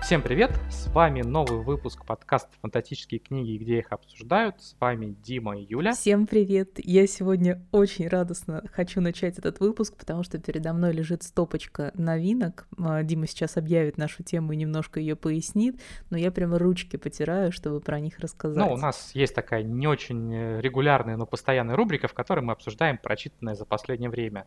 Всем привет! С вами новый выпуск подкаста «Фантастические книги, где их обсуждают». С вами Дима и Юля. Всем привет! Я сегодня очень радостно хочу начать этот выпуск, потому что передо мной лежит стопочка новинок. А, Дима сейчас объявит нашу тему и немножко ее пояснит, но я прямо ручки потираю, чтобы про них рассказать. Ну, у нас есть такая не очень э, регулярная, но постоянная рубрика, в которой мы обсуждаем прочитанное за последнее время.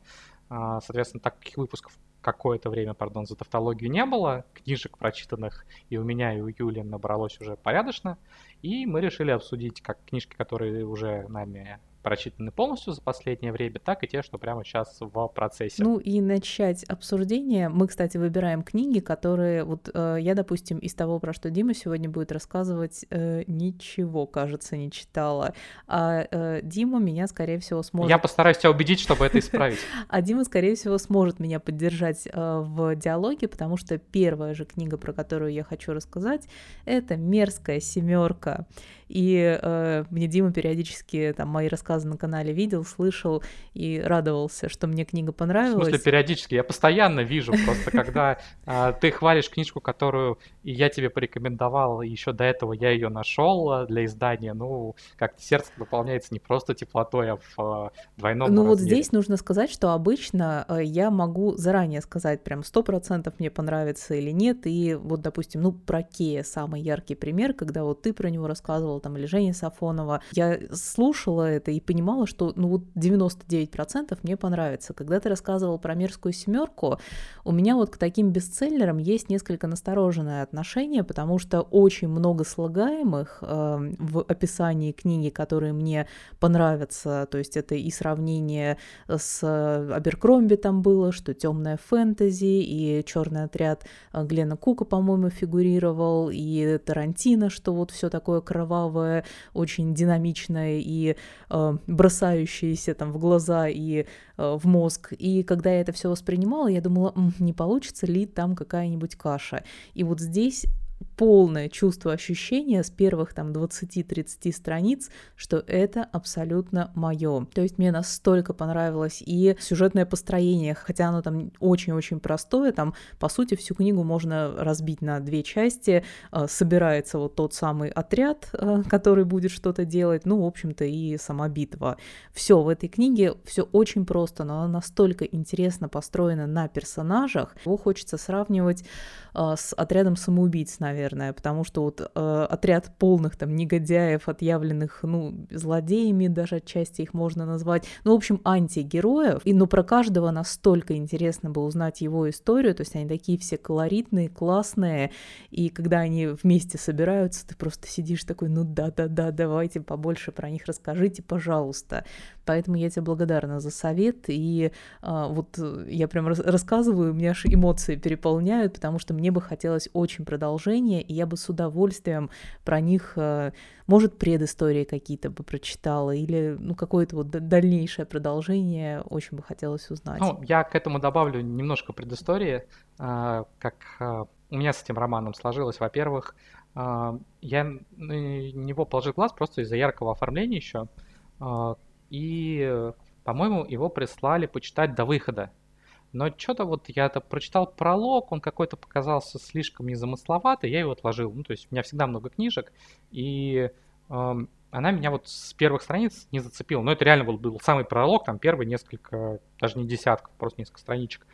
А, соответственно, таких выпусков какое-то время, пардон, за тавтологию не было, книжек прочитанных и у меня, и у Юли набралось уже порядочно, и мы решили обсудить как книжки, которые уже нами прочитаны полностью за последнее время, так и те, что прямо сейчас в процессе. Ну и начать обсуждение. Мы, кстати, выбираем книги, которые вот э, я, допустим, из того, про что Дима сегодня будет рассказывать, э, ничего, кажется, не читала. А э, Дима меня, скорее всего, сможет... Я постараюсь тебя убедить, чтобы это исправить. А Дима, скорее всего, сможет меня поддержать э, в диалоге, потому что первая же книга, про которую я хочу рассказать, это «Мерзкая семерка». И э, мне Дима периодически там мои рассказы на канале видел, слышал и радовался, что мне книга понравилась. В смысле периодически? Я постоянно вижу, просто когда э, ты хвалишь книжку, которую и я тебе порекомендовал, и еще до этого я ее нашел а, для издания, ну, как-то сердце наполняется не просто теплотой, а в э, двойном Ну вот здесь нужно сказать, что обычно э, я могу заранее сказать прям сто процентов мне понравится или нет, и вот, допустим, ну, про Кея самый яркий пример, когда вот ты про него рассказывал, там, или Женя Сафонова. Я слушала это и понимала, что, ну, вот 99% мне понравится. Когда ты рассказывал про «Мерзкую семерку», у меня вот к таким бестселлерам есть несколько настороженное отношение, потому что очень много слагаемых э, в описании книги, которые мне понравятся, то есть это и сравнение с Аберкромби там было, что темная фэнтези, и черный отряд Глена Кука, по-моему, фигурировал, и Тарантино, что вот все такое кровавое, новое, очень динамичное и э, бросающееся там в глаза и э, в мозг. И когда я это все воспринимала, я думала, не получится ли там какая-нибудь каша. И вот здесь полное чувство ощущения с первых там 20-30 страниц, что это абсолютно мое. То есть мне настолько понравилось и сюжетное построение, хотя оно там очень-очень простое, там по сути всю книгу можно разбить на две части, э, собирается вот тот самый отряд, э, который будет что-то делать, ну, в общем-то, и сама битва. Все в этой книге, все очень просто, но она настолько интересно построена на персонажах, его хочется сравнивать э, с отрядом самоубийц, наверное, потому что вот э, отряд полных там негодяев, отъявленных, ну, злодеями даже отчасти их можно назвать, ну, в общем, антигероев, и, но про каждого настолько интересно было узнать его историю, то есть они такие все колоритные, классные, и когда они вместе собираются, ты просто сидишь такой, ну да-да-да, давайте побольше про них расскажите, пожалуйста. Поэтому я тебе благодарна за совет, и а, вот я прям рассказываю, у меня аж эмоции переполняют, потому что мне бы хотелось очень продолжения, и я бы с удовольствием про них, а, может, предыстории какие-то бы прочитала, или ну, какое-то вот дальнейшее продолжение очень бы хотелось узнать. Ну, я к этому добавлю немножко предыстории, а, как у меня с этим романом сложилось. Во-первых, я на него положил глаз просто из-за яркого оформления еще, и, по-моему, его прислали почитать до выхода. Но что-то вот я это прочитал пролог, он какой-то показался слишком незамысловатый, я его отложил. Ну, то есть у меня всегда много книжек, и э, она меня вот с первых страниц не зацепила. Но это реально был, был самый пролог, там первые несколько, даже не десятков, просто несколько страничек.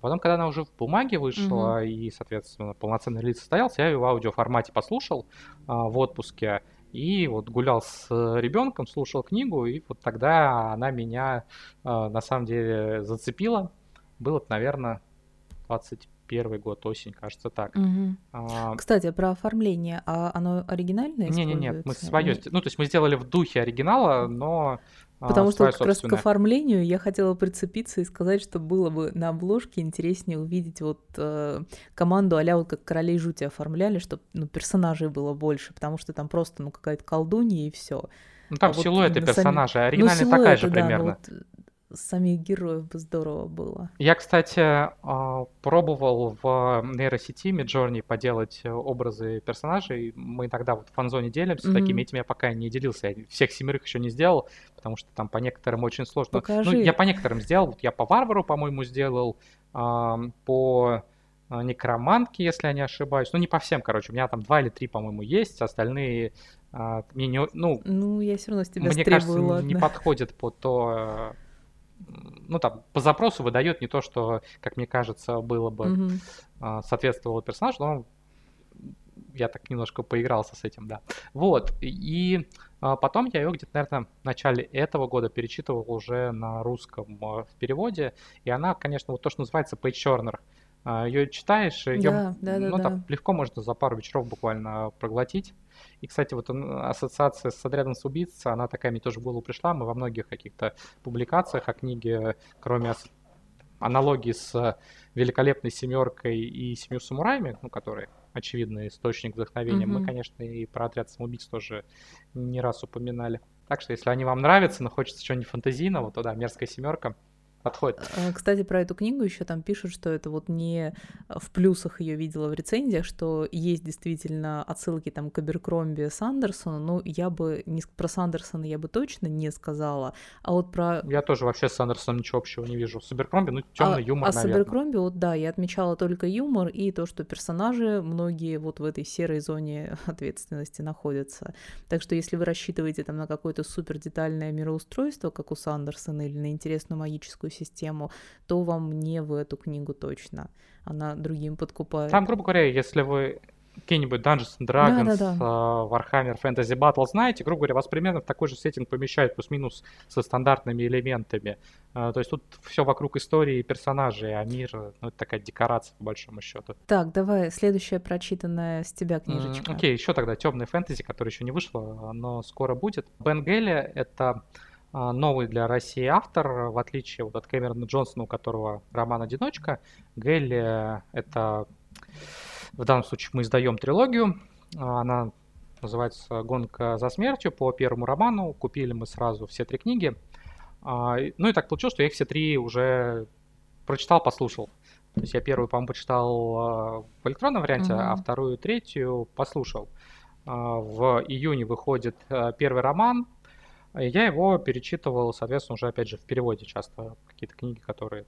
Потом, когда она уже в бумаге вышла mm-hmm. и, соответственно, полноценный релиз состоялся, я ее в аудиоформате послушал э, в отпуске. И вот гулял с ребенком, слушал книгу, и вот тогда она меня э, на самом деле зацепила. Было, наверное, 21 год, осень, кажется, так. Угу. А, Кстати, про оформление, а оно оригинальное? Не, не, нет, мы свое, ну то есть мы сделали в духе оригинала, но а, Потому что как раз к оформлению я хотела прицепиться и сказать, что было бы на обложке интереснее увидеть вот э, команду а вот как королей жути оформляли, чтобы ну, персонажей было больше, потому что там просто ну какая-то колдунья и все. Ну там а силуэты вот персонажей, сами... оригинальная ну, силуэты, такая же да, примерно. Ну, вот самих героев бы здорово было. Я, кстати, а, пробовал в нейросети Midjourney поделать образы персонажей. Мы иногда вот в фанзоне делимся mm-hmm. такими, этим я пока не делился. Я всех семерых еще не сделал, потому что там по некоторым очень сложно. Покажи. Ну, я по некоторым сделал. Вот я по варвару, по-моему, сделал, по некромантки, если я не ошибаюсь. Ну, не по всем, короче. У меня там два или три, по-моему, есть. Остальные а, мне не, ну, ну, я все равно с тебя мне кажется, ладно. не подходит по то, ну там по запросу выдает не то, что, как мне кажется, было бы угу. соответствовало персонажу, но я так немножко поигрался с этим, да. Вот, и а, потом я ее где-то, наверное, в начале этого года перечитывал уже на русском в переводе, и она, конечно, вот то, что называется page-turner, ее читаешь, ее, да, да, ну, да, там да. легко можно за пару вечеров буквально проглотить. И, кстати, вот ассоциация с отрядом с убийц, она такая мне тоже в голову пришла. Мы во многих каких-то публикациях о книге, кроме аналогии с великолепной семеркой и семью самураями, ну, которые очевидный источник вдохновения, mm-hmm. мы, конечно, и про отряд самоубийц тоже не раз упоминали. Так что, если они вам нравятся, но хочется чего-нибудь фантазийного, то да, мерзкая семерка подходит. Э, кстати, про эту книгу еще там пишут, что это вот не в плюсах ее видела в рецензиях, что есть действительно отсылки там к Аберкромби Сандерсону, но я бы не про Сандерсона я бы точно не сказала, а вот про... Я тоже вообще с Сандерсоном ничего общего не вижу. С Аберкромби, ну, темный а, юмор, А с Аберкромби, вот да, я отмечала только юмор и то, что персонажи многие вот в этой серой зоне ответственности находятся. Так что если вы рассчитываете там на какое-то супер детальное мироустройство, как у Сандерсона, или на интересную магическую систему, то вам не в эту книгу точно. Она другим подкупает. Там, грубо говоря, если вы какие-нибудь Dungeons and Dragons, да, да, да. Uh, Warhammer Fantasy Battle знаете, грубо говоря, вас примерно в такой же сеттинг помещают, плюс-минус со стандартными элементами. Uh, то есть тут все вокруг истории и персонажей, а мир, ну, это такая декорация, по большому счету. Так, давай, следующая прочитанная с тебя книжечка. Окей, okay, еще тогда темный фэнтези, который еще не вышло, но скоро будет. Бен Гелли — это а, новый для России автор, в отличие вот от Кэмерона Джонсона, у которого роман «Одиночка». Гелли — это, в данном случае, мы издаем трилогию. А, она называется «Гонка за смертью» по первому роману. Купили мы сразу все три книги. А, ну и так получилось, что я их все три уже прочитал, послушал. То есть я первую, по-моему, почитал в электронном варианте, mm-hmm. а вторую, третью послушал. В июне выходит первый роман, я его перечитывал, соответственно, уже, опять же, в переводе часто какие-то книги, которые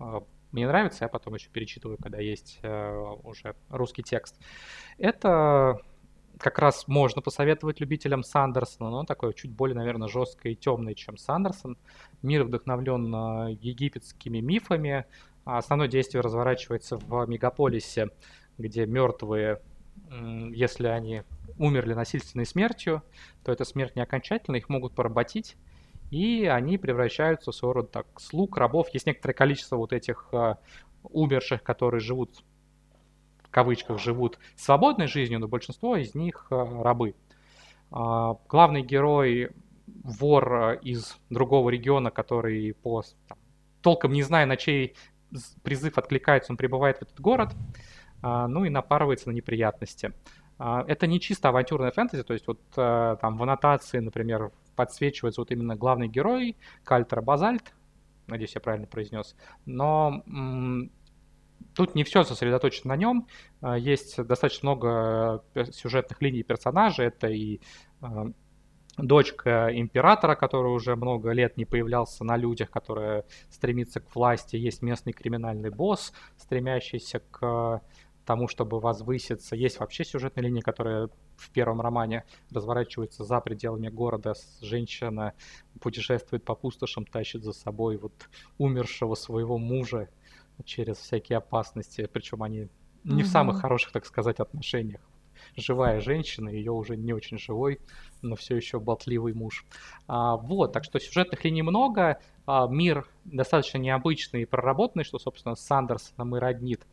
э, мне нравятся, я потом еще перечитываю, когда есть э, уже русский текст. Это как раз можно посоветовать любителям Сандерсона, но он такой чуть более, наверное, жесткий и темный, чем Сандерсон. Мир вдохновлен э, египетскими мифами. Основное действие разворачивается в мегаполисе, где мертвые, если они умерли насильственной смертью, то эта смерть не окончательная, их могут поработить, и они превращаются в своего рода так, слуг, рабов. Есть некоторое количество вот этих э, умерших, которые живут, в кавычках, живут свободной жизнью, но большинство из них э, рабы. Э, главный герой вор э, из другого региона, который по там, толком не зная, на чей призыв откликается, он прибывает в этот город, э, ну и напарывается на неприятности. А, это не чисто авантюрная фэнтези, то есть вот э, там в аннотации, например, подсвечивается вот именно главный герой Кальтер Базальт, надеюсь, я правильно произнес, но тут не все сосредоточено на нем, а, есть достаточно много э, сюжетных линий персонажей, это и дочка императора, который уже много лет не появлялся на людях, которая стремится к власти, есть местный криминальный босс, стремящийся к тому, чтобы возвыситься. Есть вообще сюжетная линия, которая в первом романе разворачивается за пределами города. Женщина путешествует по пустошам, тащит за собой вот умершего своего мужа через всякие опасности. Причем они не mm-hmm. в самых хороших, так сказать, отношениях. Живая женщина, ее уже не очень живой, но все еще болтливый муж. А, вот, так что сюжетных линий много, а, мир достаточно необычный и проработанный, что, собственно, с Сандерсоном и роднит.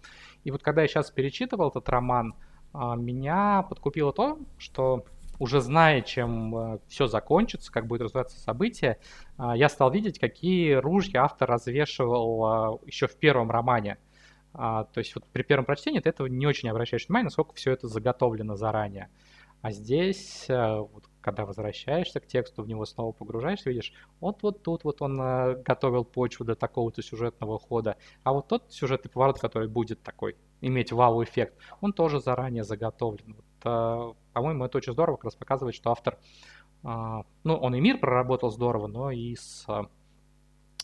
И вот когда я сейчас перечитывал этот роман, а, меня подкупило то, что уже зная, чем а, все закончится, как будет развиваться событие, а, я стал видеть, какие ружья автор развешивал еще в первом романе. То есть вот при первом прочтении ты этого не очень обращаешь внимание, насколько все это заготовлено заранее. А здесь, вот, когда возвращаешься к тексту, в него снова погружаешься, видишь, вот вот тут вот он э, готовил почву для такого-то сюжетного хода, а вот тот сюжетный поворот, который будет такой, иметь вау-эффект, он тоже заранее заготовлен. Вот, э, по-моему, это очень здорово, как раз показывает, что автор, э, ну, он и мир проработал здорово, но и с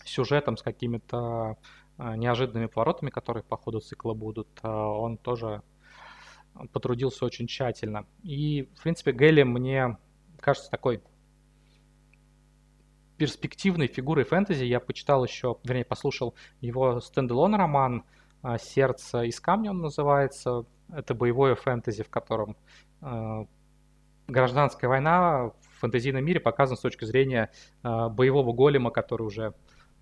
сюжетом, с какими-то неожиданными поворотами, которые по ходу цикла будут, он тоже потрудился очень тщательно. И, в принципе, Гелли мне кажется такой перспективной фигурой фэнтези. Я почитал еще, вернее, послушал его стендалон роман «Сердце из камня» он называется. Это боевое фэнтези, в котором э, гражданская война в фэнтезийном мире показана с точки зрения э, боевого голема, который уже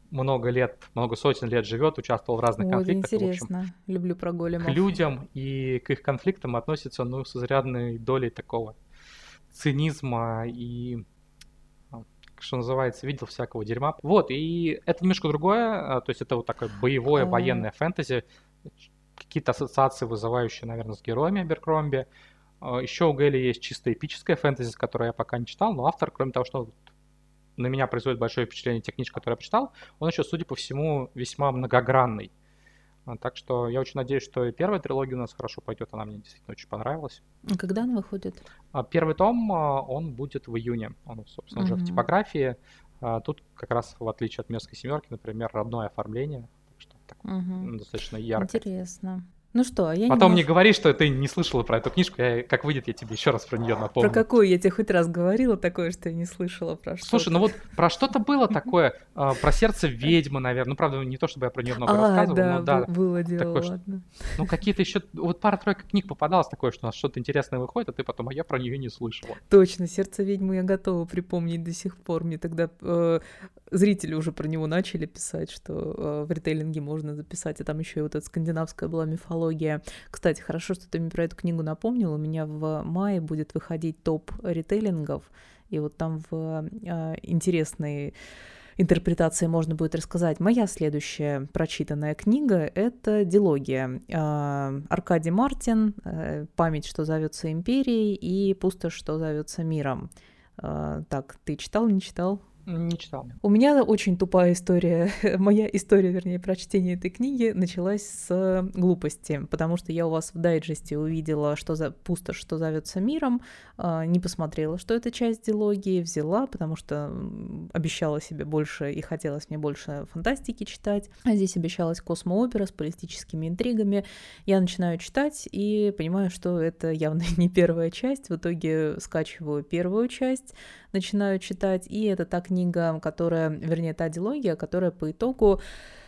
много лет, много сотен лет живет, участвовал в разных вот, конфликтах. интересно. В общем, Люблю про големов. К людям и к их конфликтам относится, ну, с изрядной долей такого цинизма и что называется, видел всякого дерьма. Вот, и это немножко другое, а, то есть это вот такое боевое, военное фэнтези, какие-то ассоциации, вызывающие, наверное, с героями Аберкромби. А, Еще у Гэли есть чисто эпическая фэнтези, которую я пока не читал, но автор, кроме того, что на меня производит большое впечатление те книжки, которые я прочитал, он еще, судя по всему, весьма многогранный. А, так что я очень надеюсь, что и первая трилогия у нас хорошо пойдет, она мне действительно очень понравилась. А когда она выходит? Первый том, он будет в июне. Он, собственно, угу. уже в типографии. Тут как раз, в отличие от «Мерзкой семерки», например, родное оформление так угу. достаточно ярко. Интересно. Ну что, я Потом не, не говори, что ты не слышала про эту книжку. Я, как выйдет, я тебе еще раз про нее напомню. Про какую я тебе хоть раз говорила такое, что я не слышала про что? Слушай, ну вот про что-то было такое, а, про сердце ведьмы, наверное. Ну, правда, не то, чтобы я про нее много а, рассказывал, да, но да. было дело, такое, ладно. ну, какие-то еще... Вот пара-тройка книг попадалось такое, что у нас что-то интересное выходит, а ты потом, а я про нее не слышала. Точно, сердце ведьмы я готова припомнить до сих пор. Мне тогда э, зрители уже про него начали писать, что э, в ритейлинге можно записать, а там еще и вот эта скандинавская была мифология. Кстати, хорошо, что ты мне про эту книгу напомнил. У меня в мае будет выходить топ ритейлингов, и вот там в э, интересной интерпретации можно будет рассказать. Моя следующая прочитанная книга — это «Дилогия». Э, Аркадий Мартин, э, «Память, что зовется империей» и «Пустошь, что зовется миром». Э, так, ты читал, не читал? Не читал. У меня очень тупая история. Моя история, вернее, прочтения этой книги началась с глупости, потому что я у вас в дайджесте увидела, что за пусто, что зовется миром, а, не посмотрела, что это часть дилогии, взяла, потому что обещала себе больше и хотелось мне больше фантастики читать. А здесь обещалась космоопера с политическими интригами. Я начинаю читать и понимаю, что это явно не первая часть. В итоге скачиваю первую часть, начинаю читать, и это та книга, которая, вернее, та дилогия, которая по итогу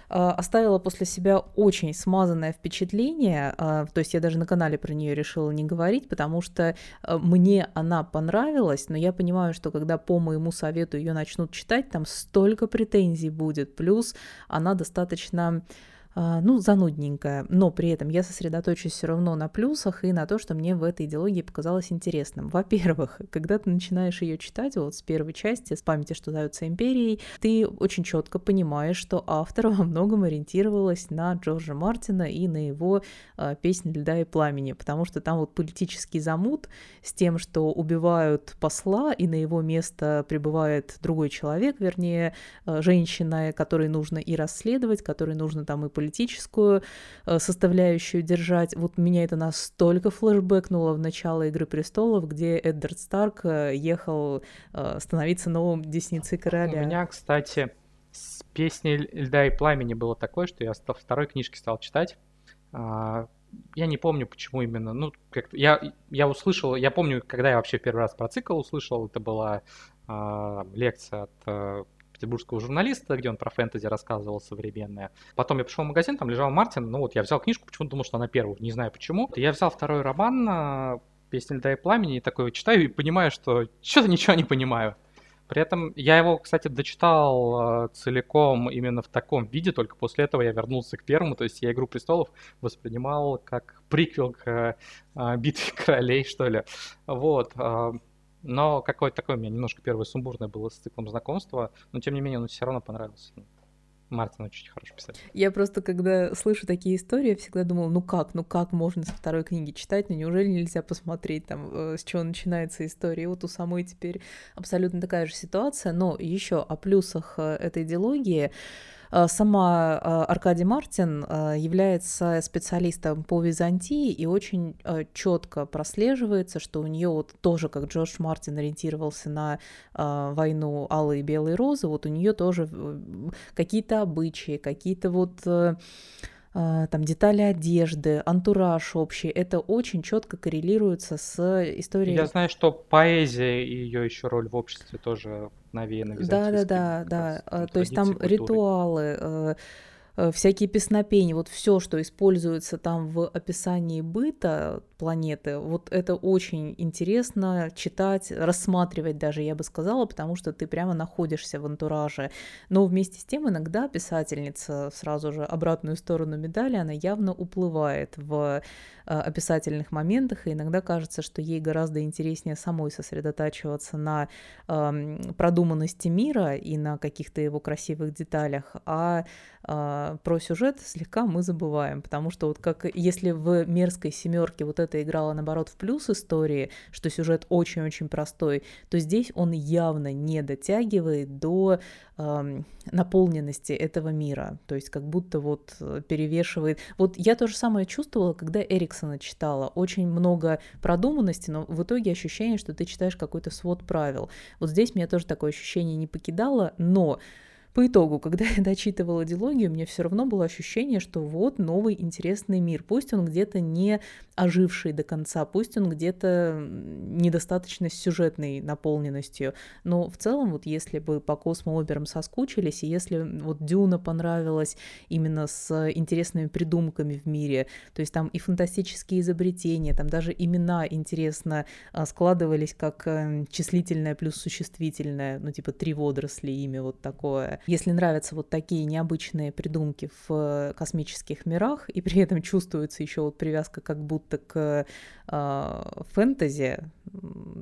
а, оставила после себя очень смазанное впечатление, а, то есть я даже на канале про нее решила не говорить, потому что а, мне она понравилась, но я понимаю, что когда по моему совету ее начнут читать, там столько претензий будет, плюс она достаточно ну, занудненькая, но при этом я сосредоточусь все равно на плюсах и на то, что мне в этой идеологии показалось интересным. Во-первых, когда ты начинаешь ее читать, вот с первой части, с памяти, что зовется империей, ты очень четко понимаешь, что автор во многом ориентировалась на Джорджа Мартина и на его э, песнь «Льда и пламени», потому что там вот политический замут с тем, что убивают посла, и на его место прибывает другой человек, вернее, э, женщина, которой нужно и расследовать, которой нужно там и политическую э, составляющую держать. Вот меня это настолько флешбэкнуло в начало «Игры престолов», где Эддард Старк э, ехал э, становиться новым десницей короля. У меня, кстати, с песней «Льда и пламени» было такое, что я во второй книжке стал читать. А, я не помню, почему именно. Ну, как я, я услышал, я помню, когда я вообще первый раз про цикл услышал, это была э, лекция от петербургского журналиста, где он про фэнтези рассказывал современное. Потом я пришел в магазин, там лежал Мартин, ну вот я взял книжку, почему-то думал, что она первая, не знаю почему. Я взял второй роман а, «Песня льда и пламени» и такой читаю и понимаю, что что-то ничего не понимаю. При этом я его, кстати, дочитал э, целиком именно в таком виде, только после этого я вернулся к первому, то есть я «Игру престолов» воспринимал как приквел к э, «Битве королей», что ли. Вот. Но какое-то такое у меня немножко первое сумбурное было с циклом знакомства, но тем не менее он все равно понравился. Мартин очень хорошо писать. Я просто, когда слышу такие истории, всегда думала, ну как, ну как можно со второй книги читать, ну неужели нельзя посмотреть там, э, с чего начинается история. И вот у самой теперь абсолютно такая же ситуация, но еще о плюсах э, этой диалогии. А, сама а, Аркадий Мартин а, является специалистом по Византии и очень четко прослеживается, что у нее вот тоже, как Джордж Мартин ориентировался на войну Алые и Белые Розы, вот у нее тоже какие-то обычаи, какие-то вот э, там детали одежды, антураж общий, это очень четко коррелируется с историей. Я знаю, что поэзия и ее еще роль в обществе тоже навеяна Да, да, да, да. То есть там культуры. ритуалы, э, всякие песнопения, вот все, что используется там в описании быта, планеты. Вот это очень интересно читать, рассматривать даже, я бы сказала, потому что ты прямо находишься в антураже. Но вместе с тем иногда писательница сразу же обратную сторону медали, она явно уплывает в э, описательных моментах, и иногда кажется, что ей гораздо интереснее самой сосредотачиваться на продуманности мира и на каких-то его красивых деталях, а э, про сюжет слегка мы забываем, потому что вот как если в мерзкой семерке вот это играло, наоборот, в плюс истории, что сюжет очень-очень простой, то здесь он явно не дотягивает до наполненности этого мира. То есть как будто вот э, перевешивает. Вот я то же самое чувствовала, когда Эриксона читала. Очень много продуманности, но в итоге ощущение, что ты читаешь какой-то свод правил. Вот здесь меня тоже такое ощущение не покидало, но по итогу, когда я дочитывала дилогию, мне все равно было ощущение, что вот новый интересный мир. Пусть он где-то не оживший до конца, пусть он где-то недостаточно сюжетной наполненностью, но в целом вот если бы по космооперам соскучились, и если вот Дюна понравилась именно с интересными придумками в мире, то есть там и фантастические изобретения, там даже имена интересно а, складывались как эм, числительное плюс существительное, ну типа три водоросли имя вот такое. Если нравятся вот такие необычные придумки в космических мирах, и при этом чувствуется еще вот привязка как будто к э, фэнтези,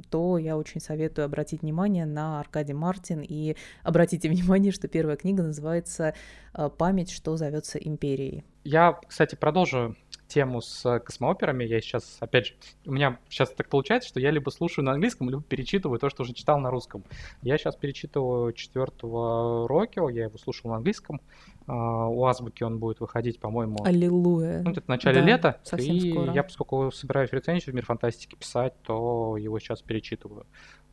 то я очень советую обратить внимание на Аркадий Мартин и обратите внимание, что первая книга называется э, «Память, что зовется империей». Я, кстати, продолжу тему с космооперами. Я сейчас, опять же, у меня сейчас так получается, что я либо слушаю на английском, либо перечитываю то, что уже читал на русском. Я сейчас перечитываю четвертого Рокио, я его слушал на английском. Uh, у Азбуки он будет выходить, по-моему... Аллилуйя. Ну, это в начале да, лета. И скоро. я, поскольку собираюсь рецензию в мир фантастики писать, то его сейчас перечитываю.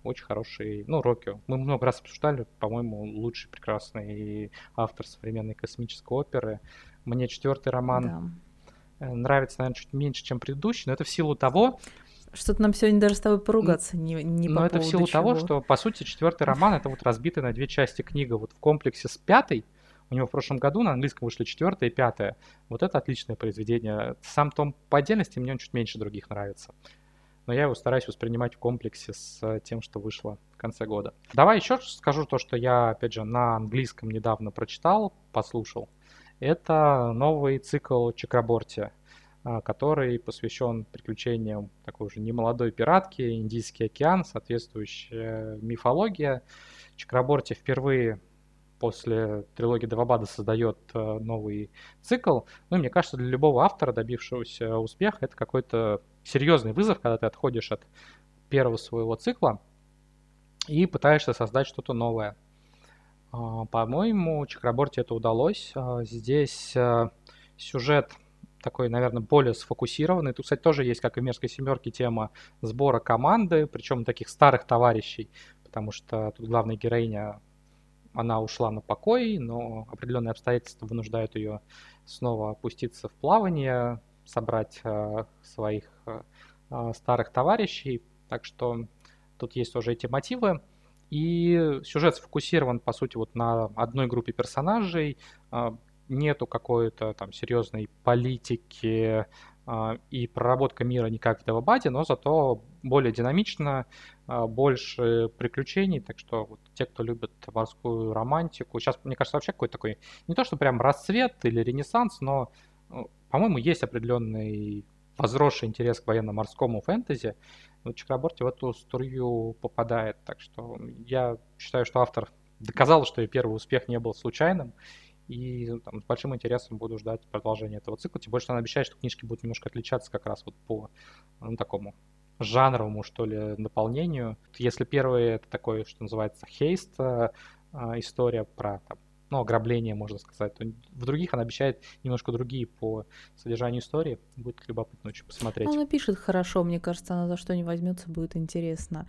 Очень хороший, ну, Рокио. Мы много раз обсуждали, по-моему, лучший, прекрасный автор современной космической оперы. Мне четвертый роман да Э, нравится, наверное, чуть меньше, чем предыдущий, но это в силу того... Что-то нам сегодня даже с тобой поругаться не, не Но по это в силу чего. того, что, по сути, четвертый роман это вот разбитый на две части книга. Вот в комплексе с пятой, у него в прошлом году на английском вышли четвертая и пятая. Вот это отличное произведение. Сам том по отдельности мне он чуть меньше других нравится. Но я его стараюсь воспринимать в комплексе с э, тем, что вышло в конце года. Давай еще скажу то, что я, опять же, на английском недавно прочитал, послушал это новый цикл Чакраборти, а, который посвящен приключениям такой уже немолодой пиратки, Индийский океан, соответствующая мифология. Чакраборти впервые после трилогии Девабада создает э, новый цикл. Ну, мне кажется, для любого автора, добившегося успеха, это какой-то серьезный вызов, когда ты отходишь от первого своего цикла и пытаешься создать что-то новое. А, по-моему, Чакраборте это удалось. А, здесь а, сюжет такой, наверное, более сфокусированный. Тут, кстати, тоже есть, как и в «Мерзкой семерке», тема сбора команды, причем таких старых товарищей, потому что тут главная героиня, она ушла на покой, но определенные обстоятельства вынуждают ее снова опуститься в плавание, собрать своих старых товарищей. Так что тут есть тоже эти мотивы. И сюжет сфокусирован, по сути, вот на одной группе персонажей. А, нету какой-то там серьезной политики а, и проработка мира не как в Девабаде, но зато более динамично, а, больше приключений. Так что вот те, кто любит морскую романтику, сейчас, мне кажется, вообще какой-то такой, не то что прям расцвет или ренессанс, но, ну, по-моему, есть определенный возросший интерес к военно-морскому фэнтези но Чакраборти в эту струю попадает. Так что я считаю, что автор доказал, что и первый успех не был случайным. И там, с большим интересом буду ждать продолжения этого цикла. Тем более, что она обещает, что книжки будут немножко отличаться как раз вот по ну, такому жанровому, что ли, наполнению. Если первый это такой, что называется, хейст, э, история про там, ну, ограбления, можно сказать. В других она обещает немножко другие по содержанию истории. Будет любопытно очень посмотреть. Она пишет хорошо, мне кажется, она за что не возьмется, будет интересно.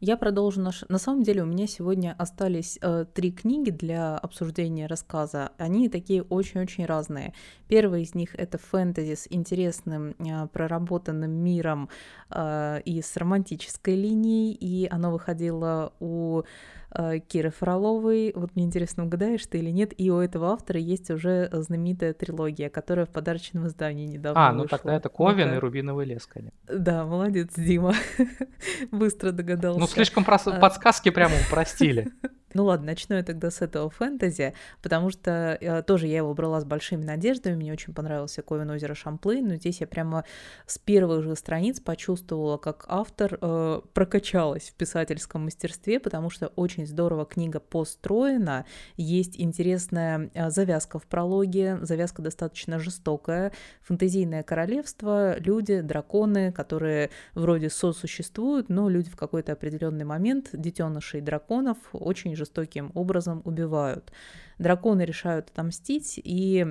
Я продолжу наш... На самом деле у меня сегодня остались э, три книги для обсуждения рассказа. Они такие очень-очень разные. Первый из них это фэнтези с интересным э, проработанным миром э, и с романтической линией, и оно выходило у Э, Киры Фроловой. Вот мне интересно, угадаешь ты или нет. И у этого автора есть уже знаменитая трилогия, которая в подарочном издании недавно А, ну вышла. тогда это Ковен ну, и Рубиновый лес, конечно. Да, молодец, Дима. Быстро догадался. Ну, слишком прос... А. подсказки прямо упростили. Ну ладно, начну я тогда с этого фэнтези, потому что э, тоже я его брала с большими надеждами, мне очень понравился Ковен озеро Шамплейн, но здесь я прямо с первых же страниц почувствовала, как автор э, прокачалась в писательском мастерстве, потому что очень здорово книга построена, есть интересная э, завязка в прологе, завязка достаточно жестокая, фэнтезийное королевство, люди, драконы, которые вроде сосуществуют, но люди в какой-то определенный момент детенышей драконов очень жестоким образом убивают. Драконы решают отомстить, и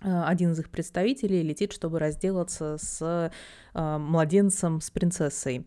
э, один из их представителей летит, чтобы разделаться с э, младенцем, с принцессой.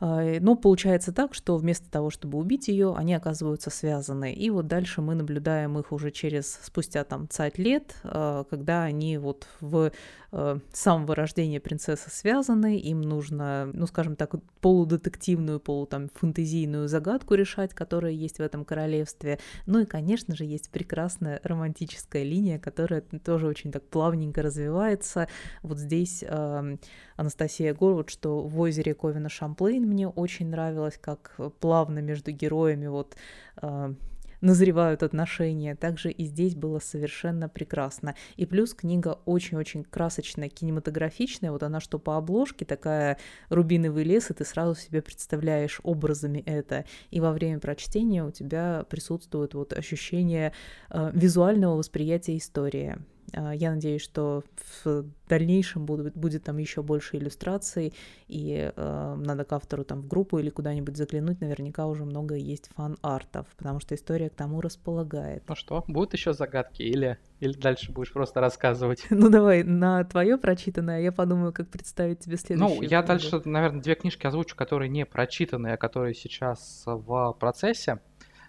Э, но получается так, что вместо того, чтобы убить ее, они оказываются связаны. И вот дальше мы наблюдаем их уже через спустя там цать лет, когда они вот в э, с самого рождения принцессы связаны, им нужно, ну, скажем так, полудетективную, полу там фэнтезийную загадку решать, которая есть в этом королевстве. Ну и, конечно же, есть прекрасная романтическая линия, которая тоже очень так плавненько развивается. Вот здесь э, Анастасия Горвуд, что в озере Ковина Шамплейн мне очень нравилось, как плавно между героями вот э, назревают отношения. Также и здесь было совершенно прекрасно. И плюс книга очень-очень красочная, кинематографичная. Вот она что по обложке, такая рубиновый лес, и ты сразу себе представляешь образами это. И во время прочтения у тебя присутствует вот ощущение э, визуального восприятия истории. А, я надеюсь, что в дальнейшем будет, будет там еще больше иллюстраций, и э, надо к автору там в группу или куда-нибудь заглянуть, наверняка уже много есть фан-артов, потому что история к тому располагает. Ну что, будут еще загадки или, или дальше будешь просто рассказывать? Ну давай, на твое прочитанное я подумаю, как представить тебе следующее. Ну, я книгу. дальше, наверное, две книжки озвучу, которые не прочитанные, а которые сейчас в процессе.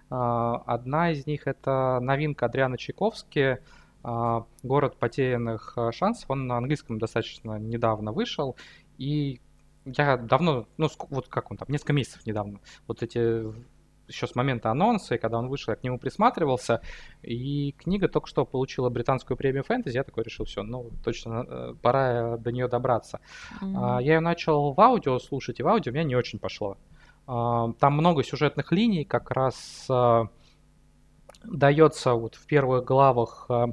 А, одна из них это новинка Адриана Чайковски а, город потерянных а, шансов, он на английском достаточно недавно вышел, и я давно, ну, вот как он там, несколько месяцев недавно, вот эти еще с момента анонса, и когда он вышел, я к нему присматривался, и книга только что получила британскую премию фэнтези, я такой решил, все, ну, точно, э, пора до нее добраться. Mm-hmm. Я ее начал в аудио слушать, и в аудио у меня не очень пошло. Там много сюжетных линий, как раз дается вот в первых главах э,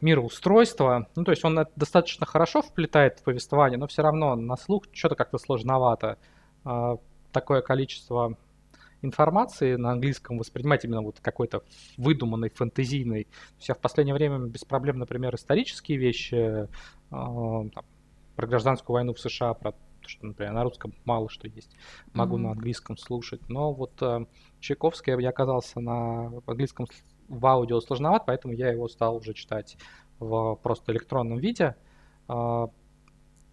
мироустройства. Ну, то есть он достаточно хорошо вплетает в повествование, но все равно на слух что-то как-то сложновато. Э, такое количество информации на английском воспринимать именно вот какой-то выдуманный, фэнтезийный. То есть я в последнее время без проблем, например, исторические вещи, э, там, про гражданскую войну в США, про что, например, на русском мало что есть. Могу mm-hmm. на английском слушать. Но вот э, Чайковский я оказался на английском в аудио сложноват, поэтому я его стал уже читать в просто электронном виде. Э,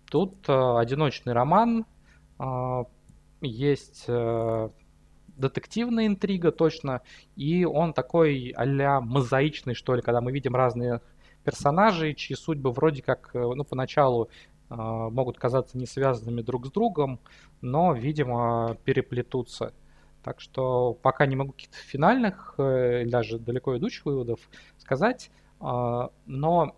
тут э, одиночный роман, э, есть э, детективная интрига точно, и он такой а мозаичный, что ли, когда мы видим разные персонажей, чьи судьбы вроде как, э, ну, поначалу а, могут казаться не связанными друг с другом, но, видимо, переплетутся. Так что пока не могу каких-то финальных, э, даже далеко идущих выводов сказать, а, но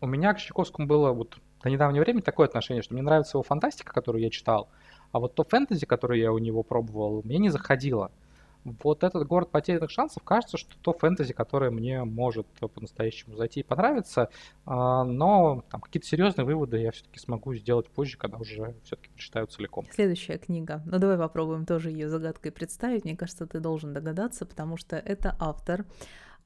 у меня к Чайковскому было вот до недавнего времени такое отношение, что мне нравится его фантастика, которую я читал, а вот то фэнтези, которое я у него пробовал, мне не заходило вот этот город потерянных шансов кажется, что то фэнтези, которое мне может по-настоящему зайти и понравиться, а, но там какие-то серьезные выводы я все-таки смогу сделать позже, когда уже все-таки прочитаю целиком. Следующая книга. Ну давай попробуем тоже ее загадкой представить. Мне кажется, ты должен догадаться, потому что это автор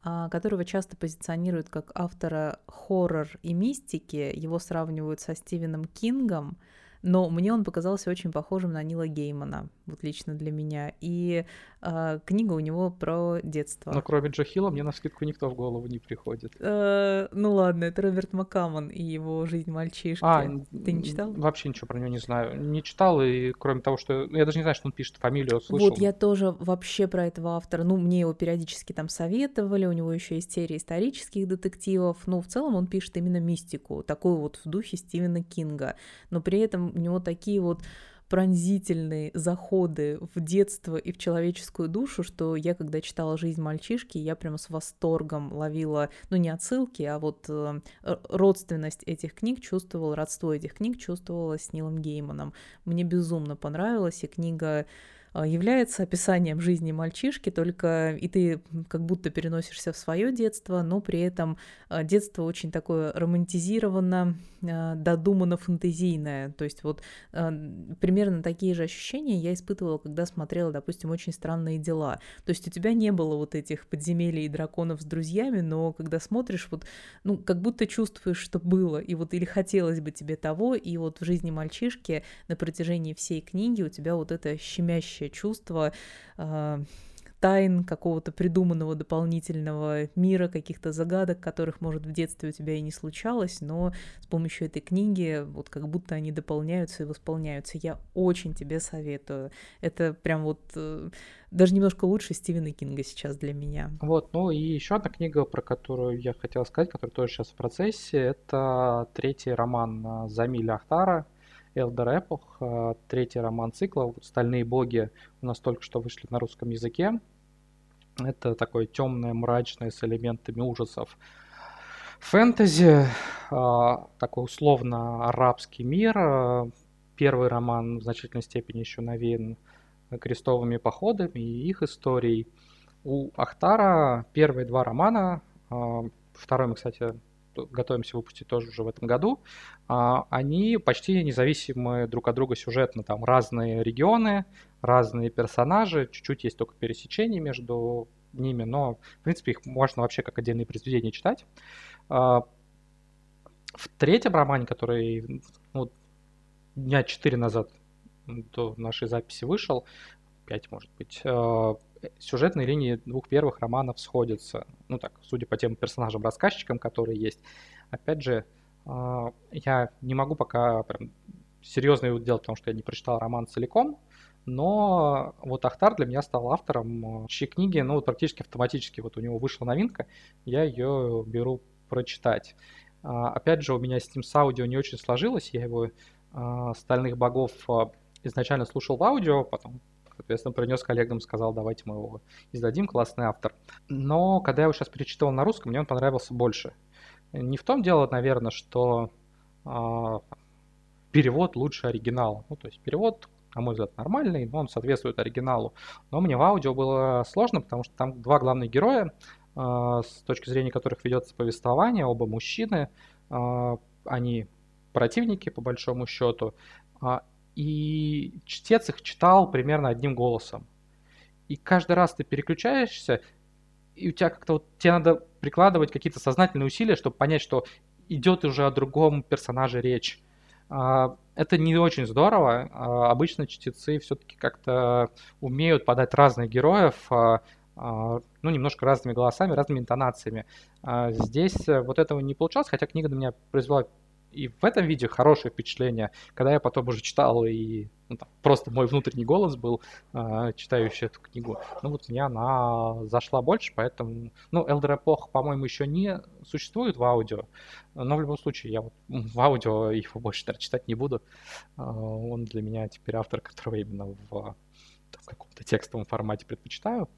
а, которого часто позиционируют как автора хоррор и мистики. Его сравнивают со Стивеном Кингом. Но мне он показался очень похожим на Нила Геймана, вот лично для меня. И э, книга у него про детство. Но кроме Джо Хилла мне на скидку никто в голову не приходит. Э, ну ладно, это Роберт Маккамон и его «Жизнь мальчишки». А, Ты не читал? Вообще ничего про него не знаю. Не читал, и кроме того, что... Я даже не знаю, что он пишет фамилию, слышал. Вот, я тоже вообще про этого автора. Ну, мне его периодически там советовали, у него еще есть серия исторических детективов. Ну, в целом он пишет именно мистику, такую вот в духе Стивена Кинга. Но при этом у него такие вот пронзительные заходы в детство и в человеческую душу, что я, когда читала «Жизнь мальчишки», я прямо с восторгом ловила, ну, не отсылки, а вот э, родственность этих книг чувствовала, родство этих книг чувствовала с Нилом Гейманом. Мне безумно понравилась, и книга является описанием жизни мальчишки, только и ты как будто переносишься в свое детство, но при этом а, детство очень такое романтизировано, а, додумано фантазийное. То есть вот примерно такие же ощущения я испытывала, когда смотрела, допустим, «Очень странные дела». То есть у тебя не было вот этих подземелий и драконов с друзьями, но когда смотришь, вот, ну, как будто чувствуешь, что было, и вот или хотелось бы тебе того, и вот в жизни мальчишки на протяжении всей книги у тебя вот это щемящее настоящее чувство э, тайн какого-то придуманного дополнительного мира, каких-то загадок, которых, может, в детстве у тебя и не случалось, но с помощью этой книги вот как будто они дополняются и восполняются. Я очень тебе советую. Это прям вот э, даже немножко лучше Стивена Кинга сейчас для меня. Вот, ну и еще одна книга, про которую я хотел сказать, которая тоже сейчас в процессе, это третий роман Замиля Ахтара – Elder Epoch, э, третий роман цикла «Стальные боги» у нас только что вышли на русском языке. Это такое темное, мрачное, с элементами ужасов. Фэнтези, э, такой условно арабский мир. Э, первый роман в значительной степени еще навеян крестовыми походами и их историей. У Ахтара первые два романа, второй мы, кстати, готовимся выпустить тоже уже в этом году, а, они почти независимы друг от друга сюжетно. Там разные регионы, разные персонажи, чуть-чуть есть только пересечение между ними, но, в принципе, их можно вообще как отдельные произведения читать. А, в третьем романе, который ну, дня четыре назад до нашей записи вышел, пять, может быть, а, сюжетные линии двух первых романов сходятся. Ну так, судя по тем персонажам-рассказчикам, которые есть. Опять же, а, я не могу пока прям серьезно его делать, потому что я не прочитал роман целиком, но вот Ахтар для меня стал автором, чьи книги, ну, практически автоматически, вот у него вышла новинка, я ее беру прочитать. А, опять же, у меня ним с аудио не очень сложилось, я его а, «Стальных богов» изначально слушал в аудио, потом Соответственно, принес коллегам, сказал, давайте мы его издадим, классный автор. Но когда я его сейчас перечитал на русском, мне он понравился больше. Не в том дело, наверное, что э, перевод лучше оригинала. Ну, то есть перевод, на мой взгляд, нормальный, но он соответствует оригиналу. Но мне в аудио было сложно, потому что там два главных героя, э, с точки зрения которых ведется повествование, оба мужчины, э, они противники, по большому счету, и чтец их читал примерно одним голосом. И каждый раз ты переключаешься, и у тебя как-то вот тебе надо прикладывать какие-то сознательные усилия, чтобы понять, что идет уже о другом персонаже речь. А, это не очень здорово. А, обычно чтецы все-таки как-то умеют подать разных героев, а, ну, немножко разными голосами, разными интонациями. Здесь вот этого не получалось, хотя книга на меня произвела и в этом видео хорошее впечатление, когда я потом уже читал и ну, там, просто мой внутренний голос был, э, читающий эту книгу. Ну вот мне она зашла больше, поэтому... Ну, Elder Epoch, по-моему, еще не существует в аудио, но в любом случае я вот в аудио его больше наверное, читать не буду. Э, он для меня теперь автор, которого именно в, в каком-то текстовом формате предпочитаю.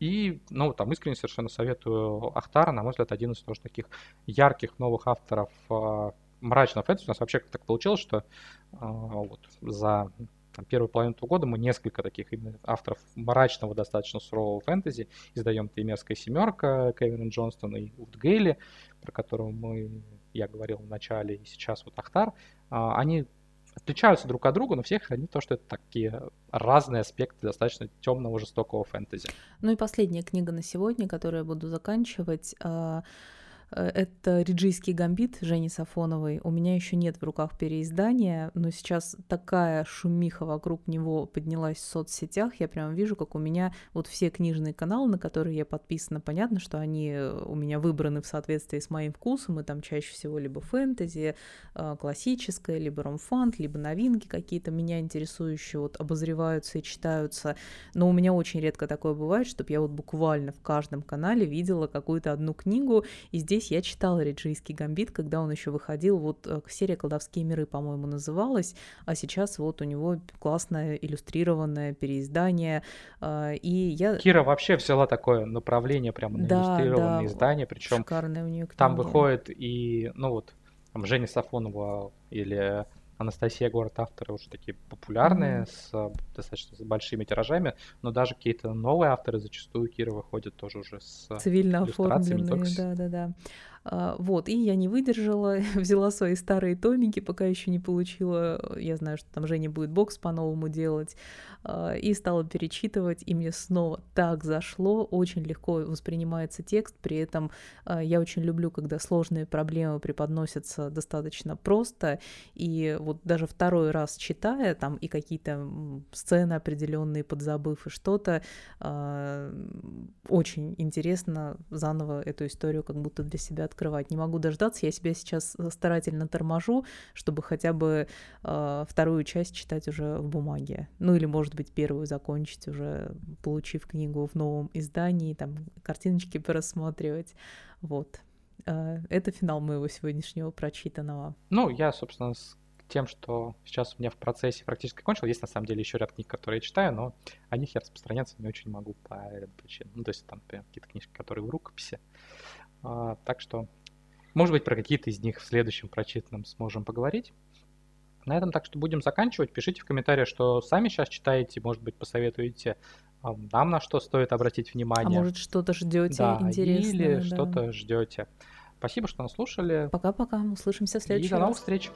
И, ну, там искренне совершенно советую Ахтара, на мой взгляд, один из тоже таких ярких новых авторов мрачного фэнтези. У нас вообще так получилось, что э, вот за там, первую половину года мы несколько таких именно авторов мрачного, достаточно сурового фэнтези издаем. «Мерзкая семерка» Кевина Джонстона и Уд Гейли, про которого мы, я говорил в начале, и сейчас вот Ахтар. Э, они отличаются друг от друга, но всех хранит то, что это такие разные аспекты достаточно темного, жестокого фэнтези. Ну и последняя книга на сегодня, которую я буду заканчивать. Э, это «Риджийский гамбит» Жени Сафоновой. У меня еще нет в руках переиздания, но сейчас такая шумиха вокруг него поднялась в соцсетях. Я прям вижу, как у меня вот все книжные каналы, на которые я подписана, понятно, что они э, у меня выбраны в соответствии с моим вкусом, и там чаще всего либо фэнтези, э, классическое, либо ромфант, либо новинки какие-то меня интересующие вот обозреваются и читаются. Но у меня очень редко такое бывает, чтобы я вот буквально в каждом канале видела какую-то одну книгу, и здесь здесь я читала «Риджийский гамбит», когда он еще выходил, вот э, серия «Колдовские миры», по-моему, называлась, а сейчас вот у него классное иллюстрированное переиздание, а, и я... Кира вообще взяла такое направление прямо на да, иллюстрированное да, издание, причем у нее там выходит и, ну вот, там Женя Сафонова или Анастасия Город авторы уже такие популярные, mm-hmm. с достаточно с большими тиражами, но даже какие-то новые авторы зачастую Кира выходят тоже уже с цивильно оформленные, да-да-да. А, вот, и я не выдержала, взяла свои старые томики, пока еще не получила, я знаю, что там Женя будет бокс по-новому делать, а, и стала перечитывать, и мне снова так зашло, очень легко воспринимается текст, при этом а, я очень люблю, когда сложные проблемы преподносятся достаточно просто, и вот даже второй раз читая, там и какие-то сцены определенные подзабыв и что-то, очень интересно заново эту историю как будто для себя открывать. Не могу дождаться, я себя сейчас э, старательно торможу, чтобы хотя бы э, вторую часть читать уже в бумаге. Ну или, может быть, первую закончить уже, получив книгу в новом издании, там картиночки порассматривать. Вот. Э, это финал моего сегодняшнего прочитанного. Ну, я, собственно, с тем, что сейчас у меня в процессе практически кончил. Есть на самом деле еще ряд книг, которые я читаю, но о них я распространяться не очень могу по ряду причин. Ну, то есть там какие-то книжки, которые в рукописи. А, так что, может быть, про какие-то из них в следующем прочитанном сможем поговорить. На этом так что будем заканчивать. Пишите в комментариях, что сами сейчас читаете, может быть, посоветуете нам на что стоит обратить внимание. А может, что-то ждете да, интересное. Или да. что-то ждете. Спасибо, что нас слушали. Пока-пока. Услышимся в следующий И до новых встреч.